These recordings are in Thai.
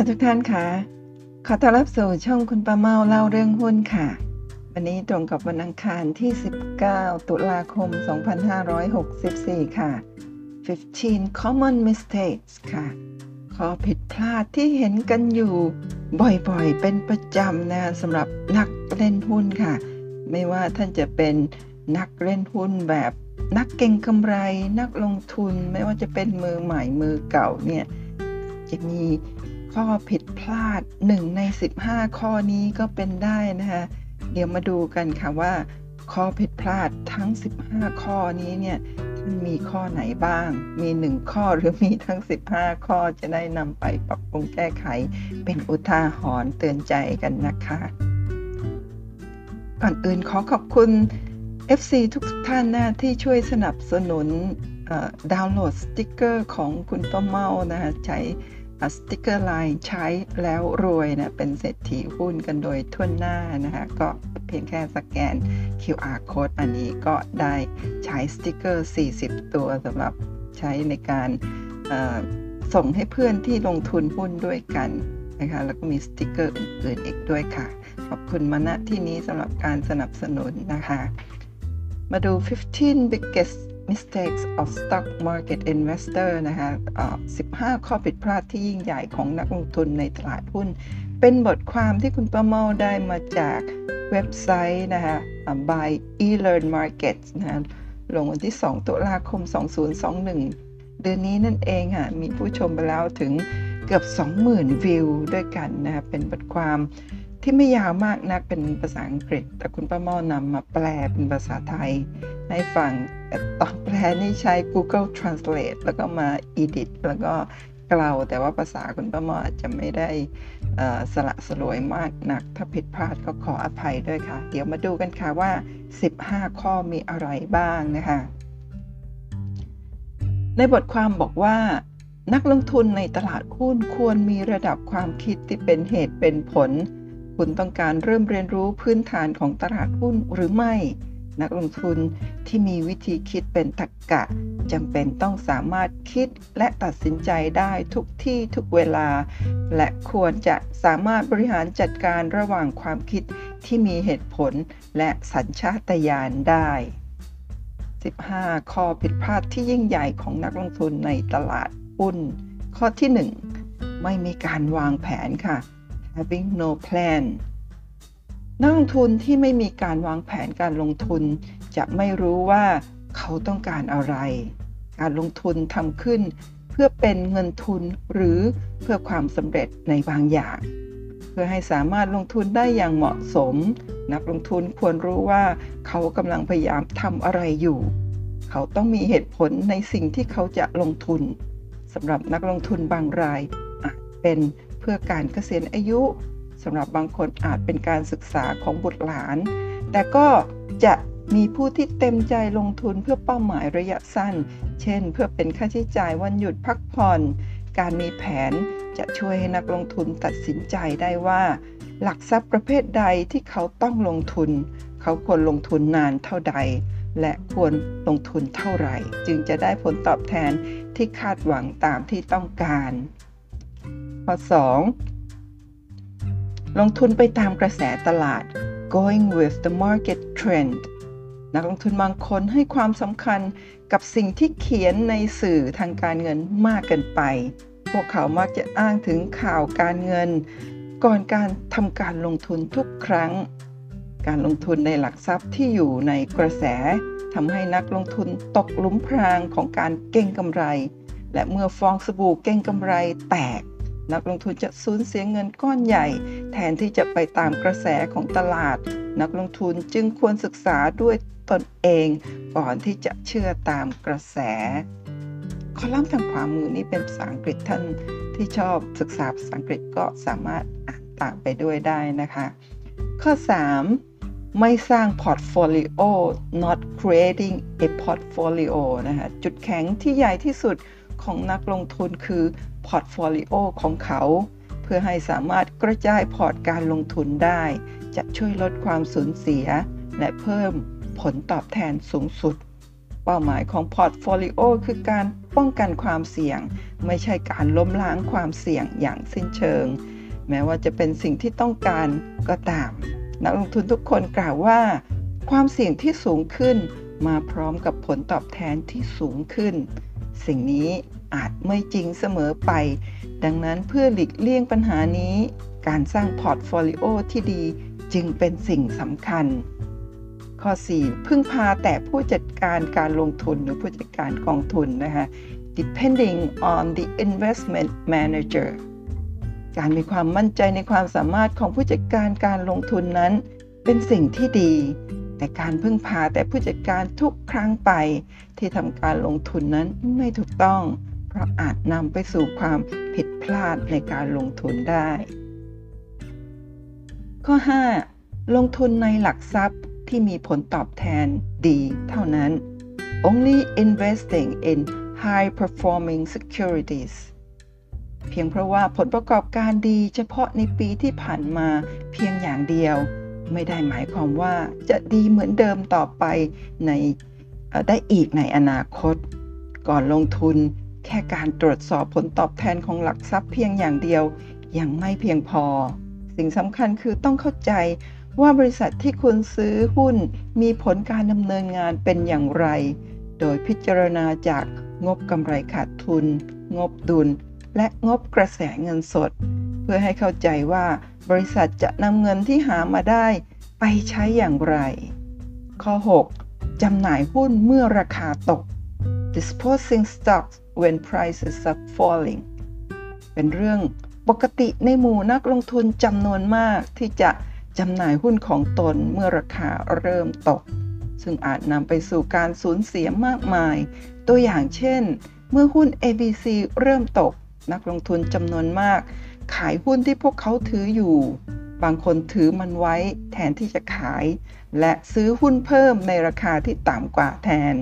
ค่ะทุกท่านคะขอต้อนรับสู่ช่องคุณป้าเมาเล่าเรื่องหุ้นค่ะ วันนี้ตรงกับวันอังคารที่ 19 ตุลาคม 2564 ค่ะ 15 common mistakes ค่ะ ข้อผิดพลาดที่เห็นกันอยู่บ่อยๆ เป็นประจำนะสำหรับนักเล่นหุ้นค่ะ ไม่ว่าท่านจะเป็นนักเล่นหุ้นแบบนักเก่งกำไร นักลงทุน ไม่ว่าจะเป็นมือใหม่มือเก่าเนี่ยจะมี ข้อผิดพลาด 1 ใน 15 ข้อนี้ก็เป็นได้นะคะเดี๋ยวมาดูกันค่ะว่า ข้อผิดพลาดทั้ง 15 ข้อนี้เนี่ยมีข้อไหนบ้าง มี 1 ข้อหรือมีทั้ง 15 ข้อจะได้นำไปปรับปรุงแก้ไข เป็นอุทาหรณ์เตือนใจกันนะคะ ก่อนอื่นขอขอบคุณ FC ทุกท่านนะที่ช่วยสนับสนุนดาวน์โหลดสติกเกอร์ของคุณป้าเมนะคะใช้ สติกเกอร์ไลน์ใช้แล้วรวยนะเป็นเศรษฐีหุ้นกันโดยทั่วหน้านะคะก็เพียงแค่สแกน QR code อันนี้ก็ได้ใช้สติกเกอร์ 40 ตัวสำหรับใช้ในการส่งให้เพื่อนที่ลงทุนหุ้นด้วยกันนะคะแล้วก็มีสติกเกอร์อื่นๆอีกด้วยค่ะ ขอบคุณมาณที่นี้สำหรับการสนับสนุนนะคะ มาดู 15 biggest mistakes of stock market investor นะคะ15 ข้อผิดพลาดที่ยิ่งใหญ่ของนักลงทุนในตลาดหุ้น เป็นบทความที่คุณประเมาได้มาจากเว็บไซต์นะคะ by eLearn Markets นะลงวันที่ 2 ตุลาคม 2021 เดือนนี้นั่นเองค่ะ มีผู้ชมไปแล้วถึงเกือบ 20,000 วิวด้วยกันนะคะเป็นบทความ ที่ไม่ยาวมากนักเป็นภาษาอังกฤษ แต่คุณป้าเมานำมาแปลเป็นภาษาไทยให้ฟังตอนแปลนี่ใช้ Google Translate แล้วก็มา edit แล้วก็กล่าวแต่ว่าภาษาคุณป้ามาอาจจะไม่ได้สละสลวยมากนัก ถ้าผิดพลาดก็ขออภัยด้วยค่ะ เดี๋ยวมาดูกันค่ะว่า 15 ข้อมีอะไรบ้างนะคะ ในบทความบอกว่านักลงทุนในตลาดหุ้นควรมีระดับความคิดที่เป็นเหตุเป็นผล คุณต้องการเริ่มเรียนรู้พื้นฐานของตลาดหุ้นหรือไม่ นักลงทุนที่มีวิธีคิดเป็นตรรกกะจำเป็นต้องสามารถคิดและตัดสินใจได้ทุกที่ทุกเวลา และควรจะสามารถบริหารจัดการระหว่างความคิดที่มีเหตุผลและสัญชาตญาณได้ 15 ข้อผิดพลาดที่ยิ่งใหญ่ของนักลงทุนในตลาดหุ้น ข้อที่ 1 ไม่มีการวางแผนค่ะ having no plan นักลงทุนที่ไม่มีการวางแผนการลงทุน จะไม่รู้ว่าเขาต้องการอะไร การลงทุนทำขึ้น เพื่อเป็นเงินทุนหรือเพื่อความสำเร็จในบางอย่าง เพื่อให้สามารถลงทุนได้อย่างเหมาะสม นักลงทุนควรรู้ว่าเขากำลังพยายามทำอะไรอยู่ เขาต้องมีเหตุผลในสิ่งที่เขาจะลงทุนสำหรับนักลงทุนบางรายอาจเป็น เพื่อการเกษียณอายุสำหรับบางคนอาจเป็นการศึกษาของบุตรหลาน แต่ก็จะมีผู้ที่เต็มใจลงทุนเพื่อเป้าหมายระยะสั้น เช่น เพื่อเป็นค่าใช้จ่ายวันหยุดพักผ่อน การมีแผนจะช่วยให้นักลงทุนตัดสินใจได้ว่า หลักทรัพย์ประเภทใดที่เขาต้องลงทุน เขาควรลงทุนนานเท่าใด และควรลงทุนเท่าไหร่ จึงจะได้ผลตอบแทนที่คาดหวังตามที่ต้องการ ข้อ 2 ลงทุนไปตามกระแสตลาด going with the market trend นักลงทุนบางคนให้ความสำคัญกับสิ่งที่เขียนในสื่อทางการเงินมากเกินไป พวกเขามักจะอ้างถึงข่าวการเงิน ก่อนการทำการลงทุนทุกครั้ง การลงทุนในหลักทรัพย์ที่อยู่ในกระแสทำให้นักลงทุนตกหลุมพรางของการเก่งกำไร และเมื่อฟองสบู่เก่งกำไรแตก นักลงทุนจะสูญเสียเงินก้อนใหญ่ แทนที่จะไปตามกระแสของตลาด นักลงทุนจึงควรศึกษาด้วยตนเอง ก่อนที่จะเชื่อตามกระแส คอลัมน์ทางขวามือนี้เป็นภาษาอังกฤษท่านที่ชอบศึกษาภาษาอังกฤษก็สามารถอ่านตามไปด้วยได้นะคะ ข้อ 3 ไม่สร้างพอร์ตโฟลิโอ not creating a portfolio นะคะจุดแข็งที่ใหญ่ที่สุดของนักลงทุนคือ พอร์ตโฟลิโอของเขา เพื่อให้สามารถกระจายพอร์ตการลงทุนได้ จะช่วยลดความสูญเสีย และเพิ่มผลตอบแทนสูงสุด เป้าหมายของพอร์ตโฟลิโอคือการป้องกันความเสี่ยง ไม่ใช่การล้มล้างความเสี่ยงอย่างสิ้นเชิง แม้ว่าจะเป็นสิ่งที่ต้องการก็ตาม นักลงทุนทุกคนกล่าวว่า ความเสี่ยงที่สูงขึ้นมาพร้อมกับผลตอบแทนที่สูงขึ้น สิ่งนี้ อาจไม่จริงเสมอไป ดังนั้นเพื่อหลีกเลี่ยงปัญหานี้ การสร้างพอร์ตโฟลิโอที่ดีจึงเป็นสิ่งสำคัญ ข้อ 4 พึ่งพาแต่ผู้จัดการการลงทุนหรือผู้จัดการกองทุนนะคะ depending on the investment manager การมีความมั่นใจในความสามารถของผู้จัดการการลงทุนนั้น เป็นสิ่งที่ดี แต่การพึ่งพาแต่ผู้จัดการทุกครั้งไป ที่ทำการลงทุนนั้นไม่ถูกต้อง เพราะอาจนำไปสู่ความผิดพลาดในการลงทุนได้ ข้อ 5 ลงทุนในหลักทรัพย์ที่มีผลตอบแทนดีเท่านั้น only investing in high performing securities เพียงเพราะว่าผลประกอบการดีเฉพาะในปีที่ผ่านมาเพียงอย่างเดียว ไม่ได้หมายความว่าจะดีเหมือนเดิมต่อไปในได้อีกในอนาคต ก่อนลงทุน แค่การตรวจสอบผลตอบแทนของหลักทรัพย์เพียงอย่างเดียว ยังไม่เพียงพอ สิ่งสำคัญคือต้องเข้าใจว่าบริษัทที่คุณซื้อหุ้นมีผลการดำเนินงานเป็นอย่างไร โดยพิจารณาจากงบกำไรขาดทุน งบดุล และงบกระแสเงินสด เพื่อให้เข้าใจว่าบริษัทจะนำเงินที่หามาได้ ไปใช้อย่างไร ข้อ 6. จำหน่ายหุ้นเมื่อราคาตก disposing stocks when prices are falling เป็นเรื่องปกติในหมู่นักลงทุนจำนวนมากที่จะจำหน่ายหุ้นของตนเมื่อราคาเริ่มตก ซึ่งอาจนำไปสู่การสูญเสียมากมาย ตัวอย่างเช่น เมื่อหุ้น ABC เริ่มตก นักลงทุนจำนวนมาก ขายหุ้นที่พวกเขาถืออยู่ บางคนถือมันไว้แทนที่จะขาย และซื้อหุ้นเพิ่มในราคาที่ต่ำกว่าแทน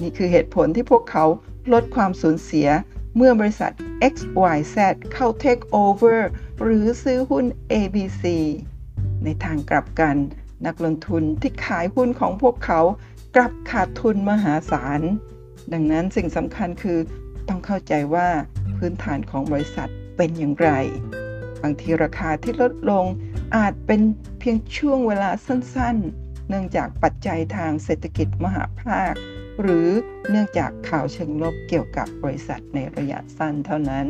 นี่คือเหตุผลที่พวกเขา ลดความสูญเสียเมื่อบริษัท XYZ เข้า Take Over หรือซื้อหุ้น ABC ในทางกลับกัน นักลงทุนที่ขายหุ้นของพวกเขากลับขาดทุนมหาศาล ดังนั้นสิ่งสำคัญคือต้องเข้าใจว่าพื้นฐานของบริษัทเป็นอย่างไร บางทีราคาที่ลดลงอาจเป็นเพียงช่วงเวลาสั้นๆ เนื่องจากปัจจัยทางเศรษฐกิจมหาภาค หรือเนื่องจากข่าวเชิงลบเกี่ยวกับบริษัทในระยะสั้นเท่านั้น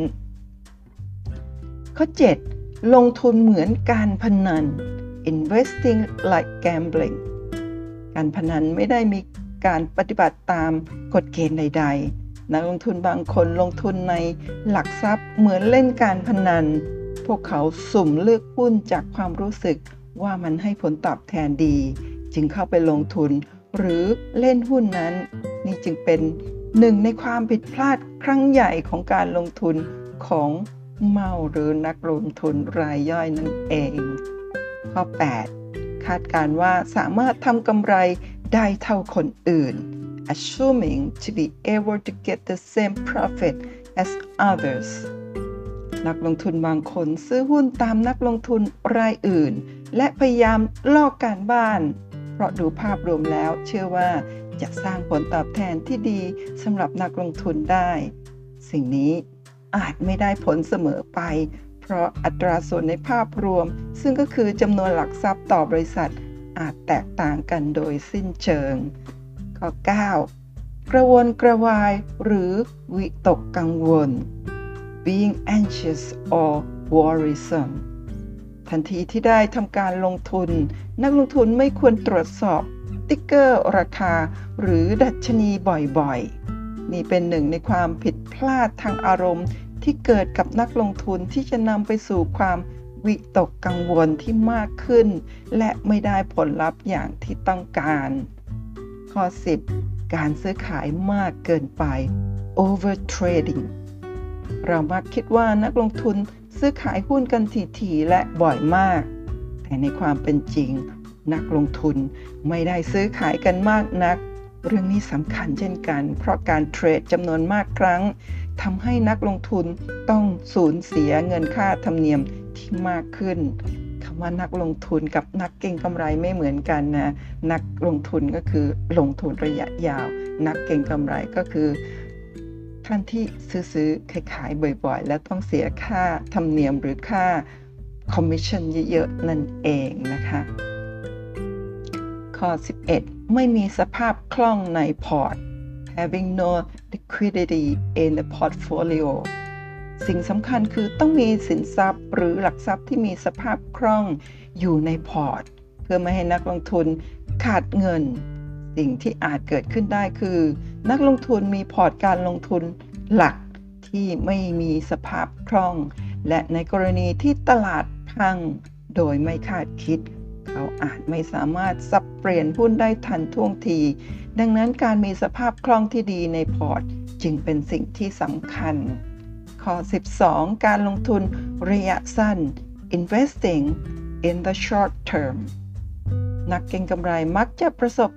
ข้อ 7 ลงทุนเหมือนการพนัน investing like gambling การพนันไม่ได้มีการปฏิบัติตามกฎเกณฑ์ใด ๆ นักลงทุนบางคนลงทุนในหลักทรัพย์เหมือนเล่นการพนัน พวกเขาสุ่มเลือกหุ้นจากความรู้สึกว่ามันให้ผลตอบแทนดี จึงเข้าไปลงทุน หรือเล่นหุ้นนั้น นี่จึงเป็นหนึ่งในความผิดพลาดครั้งใหญ่ของการลงทุนของเมาหรือนักลงทุนรายย่อยนั่นเอง ข้อ 8 คาดการว่าสามารถทำกำไรได้เท่าคนอื่น assuming to be able to get the same profit as others นักลงทุนบางคนซื้อหุ้นตามนักลงทุนรายอื่น และพยายามลอกการบ้าน เพราะดูภาพรวมแล้วเชื่อว่าจะสร้างผลตอบแทนที่ดีสำหรับนักลงทุนได้ สิ่งนี้อาจไม่ได้ผลเสมอไป เพราะอัตราส่วนในภาพรวม ซึ่งก็คือจำนวนหลักทรัพย์ต่อบริษัท อาจแตกต่างกันโดยสิ้นเชิง ข้อ 9 กระวนกระวายหรือวิตกกังวล being anxious or worrisome ทันทีที่ได้ทำการลงทุน นักลงทุนไม่ควรตรวจสอบติ๊กเกอร์ราคา หรือดัชนีบ่อยๆ นี่เป็นหนึ่งในความผิดพลาดทางอารมณ์ ที่เกิดกับนักลงทุนที่จะนำไปสู่ความวิตกกังวลที่มากขึ้น และไม่ได้ผลลัพธ์อย่างที่ต้องการ ข้อ 10 การซื้อขายมากเกินไป over trading เรามักคิดว่านักลงทุน ซื้อขายหุ้นกันถี่ๆและบ่อยมาก แต่ในความเป็นจริง นักลงทุนไม่ได้ซื้อขายกันมากนัก เรื่องนี้สำคัญเช่นกัน เพราะการเทรดจำนวนมากครั้งทำให้นักลงทุนต้องสูญเสียเงินค่าธรรมเนียมที่มากขึ้นคำว่านักลงทุนกับนักเก็งกำไรไม่เหมือนกันนะ นักลงทุนก็คือลงทุนระยะยาว นักเก็งกำไรก็คือ ท่านที่ซื้อๆขายๆบ่อยๆ และต้องเสียค่าธรรมเนียมหรือค่าคอมมิชชั่นเยอะๆ นั่นเองนะคะ ข้อ 11 ไม่มีสภาพคล่องในพอร์ต having no liquidity in the portfolio สิ่งสำคัญคือต้องมีสินทรัพย์หรือหลักทรัพย์ที่มีสภาพคล่องอยู่ในพอร์ต เพื่อไม่ให้นักลงทุนขาดเงิน สิ่งที่อาจเกิดขึ้นได้คือ นักลงทุนมีพอร์ตการลงทุนหลักที่ไม่มีสภาพคล่อง และในกรณีที่ตลาดพังโดยไม่คาดคิด เขาอาจไม่สามารถสับเปลี่ยนหุ้นได้ทันท่วงที ดังนั้นการมีสภาพคล่องที่ดีในพอร์ตจึงเป็นสิ่งที่สำคัญ ข้อ 12 การลงทุนระยะสั้น investing in the short term นักเก็งกำไรมักจะประสบ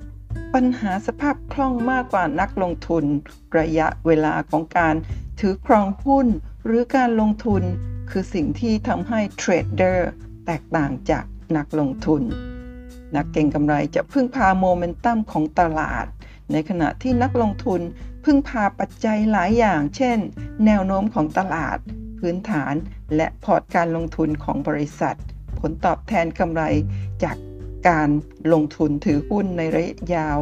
ปัญหาสภาพคล่องมากกว่านักลงทุน ระยะเวลาของการถือครองหุ้น หรือการลงทุน คือสิ่งที่ทำให้เทรดเดอร์แตกต่างจากนักลงทุน นักเก็งกำไรจะพึ่งพาโมเมนตัมของตลาด ในขณะที่นักลงทุนพึ่งพาปัจจัยหลายอย่าง เช่น แนวโน้มของตลาด พื้นฐาน และพอร์ตการลงทุนของบริษัท ผลตอบแทนกำไรจาก การลงทุนถือหุ้นในระยะยาว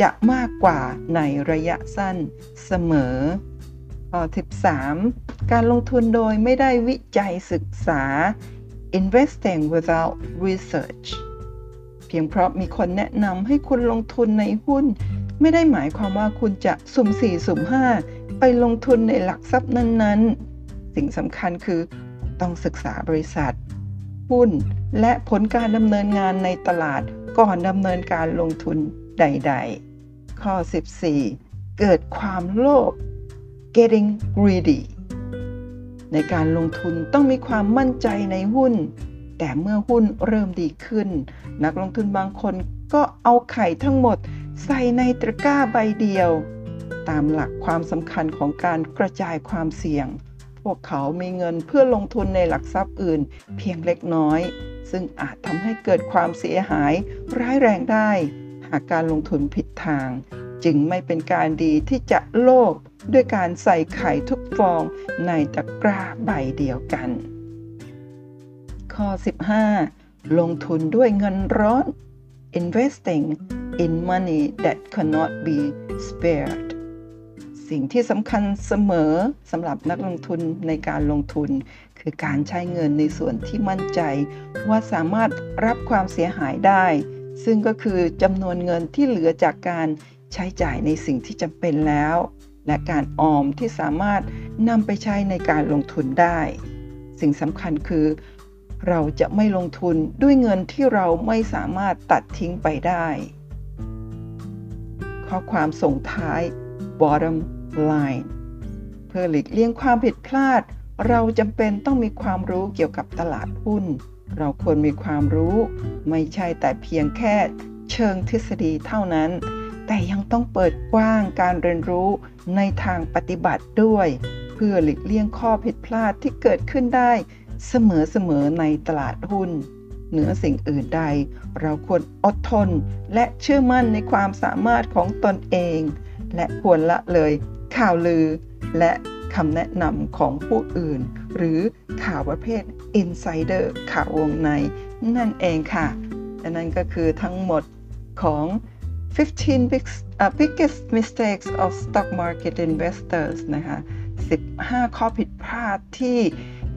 จะมากกว่าในระยะสั้นเสมอข้อ13 การลงทุนโดยไม่ได้วิจัยศึกษา investing without research เพียงเพราะมีคนแนะนำให้คุณลงทุนในหุ้น ไม่ได้หมายความว่าคุณจะสุ่ม4สุ่ม5ไปลงทุนในหลักทรัพย์นั้น ๆ สิ่งสำคัญคือต้องศึกษาบริษัท หุ้น และผลการดำเนินงานในตลาดก่อนดำเนินการลงทุนใด ๆ ข้อ 14 เกิดความโลภ getting greedy ในการลงทุนต้องมีความมั่นใจในหุ้น แต่เมื่อหุ้นเริ่มดีขึ้น นักลงทุนบางคนก็เอาไข่ทั้งหมดใส่ในตะกร้าใบเดียว ตามหลักความสำคัญของการกระจายความเสี่ยง พวกเขามีเงินเพื่อลงทุนในหลักทรัพย์อื่น เพียงเล็กน้อย ซึ่งอาจทำให้เกิดความเสียหายร้ายแรงได้ หากการลงทุนผิดทาง จึงไม่เป็นการดีที่จะโลภด้วยการใส่ไข่ทุกฟองในตะกร้าใบเดียวกัน ข้อ 15 ลงทุนด้วยเงินร้อน investing in money that cannot be spared สิ่งที่สำคัญเสมอสำหรับนักลงทุนในการลงทุน คือการใช้เงินในส่วนที่มั่นใจ ว่าสามารถรับความเสียหายได้ ซึ่งก็คือจำนวนเงินที่เหลือจากการใช้จ่ายในสิ่งที่จำเป็นแล้ว และการออมที่สามารถนำไปใช้ในการลงทุนได้ สิ่งสำคัญคือ เราจะไม่ลงทุนด้วยเงินที่เราไม่สามารถตัดทิ้งไปได้ ข้อความส่งท้าย bottom line เพื่อหลีกเลี่ยงความผิดพลาด เราจำเป็นต้องมีความรู้เกี่ยวกับตลาดหุ้น เราควรมีความรู้ ไม่ใช่แต่เพียงแค่เชิงทฤษฎีเท่านั้น แต่ยังต้องเปิดกว้างการเรียนรู้ในทางปฏิบัติด้วย เพื่อหลีกเลี่ยงข้อผิดพลาดที่เกิดขึ้นได้เสมอๆในตลาดหุ้น เหนือสิ่งอื่นใด เราควรอดทน และเชื่อมั่นในความสามารถของตนเอง และควรละเลย ข่าวลือ และคำแนะนำของผู้อื่น หรือข่าวประเภท insider ข่าววงใน นั่นเองค่ะและนั่นก็คือทั้งหมดของ 15 big, uh, biggest mistakes of stock market investors นะคะ 15 ข้อผิดพลาดที่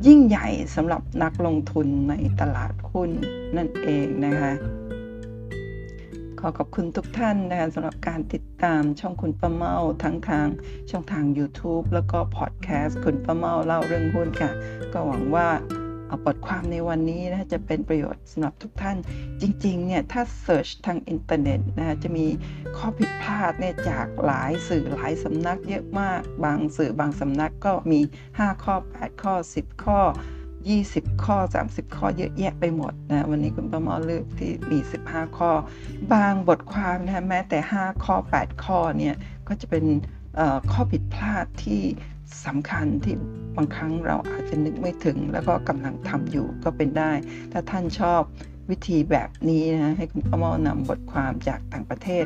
ยิ่งใหญ่สำหรับนักลงทุนในตลาดหุ้นนั่นเองนะคะ ขอขอบคุณทุกท่านนะคะสำหรับการติดตามช่องคุณป้าเมาทั้งทางช่องทาง YouTube แล้วก็พอดแคสต์คุณป้าเมาเล่าเรื่องหุ้นค่ะ ก็หวังว่าบทความในวันนี้นะจะเป็นประโยชน์สำหรับทุกท่าน จริงๆเนี่ยถ้าเสิร์ชทางอินเทอร์เน็ตนะจะมีข้อผิดพลาดเนี่ยจากหลายสื่อหลายสำนักเยอะมาก บางสื่อบางสำนักก็มี 5 ข้อ 8 ข้อ 10 ข้อ 20 ข้อ 30 ข้อเยอะแยะไปหมดนะวันนี้คุณประมอเลือกที่มี 15 ข้อ บางบทความนะแม้แต่ 5 ข้อ 8 ข้อเนี่ยก็จะเป็นข้อผิดพลาดที่สำคัญที่บางครั้งเราอาจจะนึกไม่ถึง แล้วก็กำลังทำอยู่ก็เป็นได้ ถ้าท่านชอบวิธีแบบนี้นะให้คุณป้าเมานำบทความจากต่างประเทศ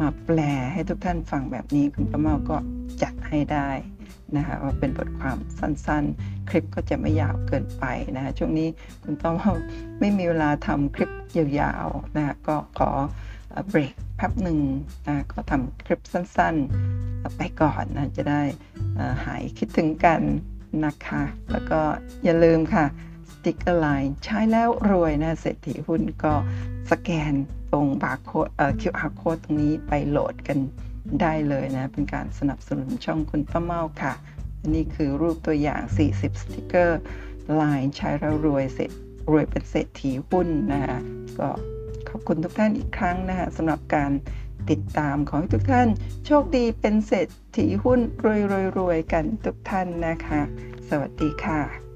มาแปลให้ทุกท่านฟังแบบนี้คุณป้าเมาก็จัดให้ได้ นะคะว่าเป็นบทความสั้นๆ คลิปก็จะไม่ยาวเกินไปนะคะช่วงนี้คุณป้าเมไม่มีเวลาทำคลิปยาวๆนะคะก็ขอเบรกแป๊บหนึ่งนะก็ทำคลิปสั้นๆ ไปก่อนนะจะได้หายคิดถึงกันนะคะ แล้วก็อย่าลืมค่ะสติ๊กเกอร์ไลน์ใช้แล้วรวยนะเศรษฐีหุ้นก็สแกนตรงบาร์โค้ดเอ่อ QR code ตรงนี้ไปโหลดกัน ได้เลยนะ เป็นการสนับสนุนช่องคุณป้าเมาค่ะนนี้คือรูปตัวอย่าง 40 สติกเกอร์ไลน์ใช้แล้วรวยเสร็จรวยเป็นเศรษฐีหุ้นนะคะก็ขอบคุณทุกท่านอีกครั้งนะคะสำหรับการติดตามขอให้ทุกท่าน โชคดีเป็นเศรษฐีหุ้นรวยๆๆกันทุกท่านนะคะ สวัสดีค่ะ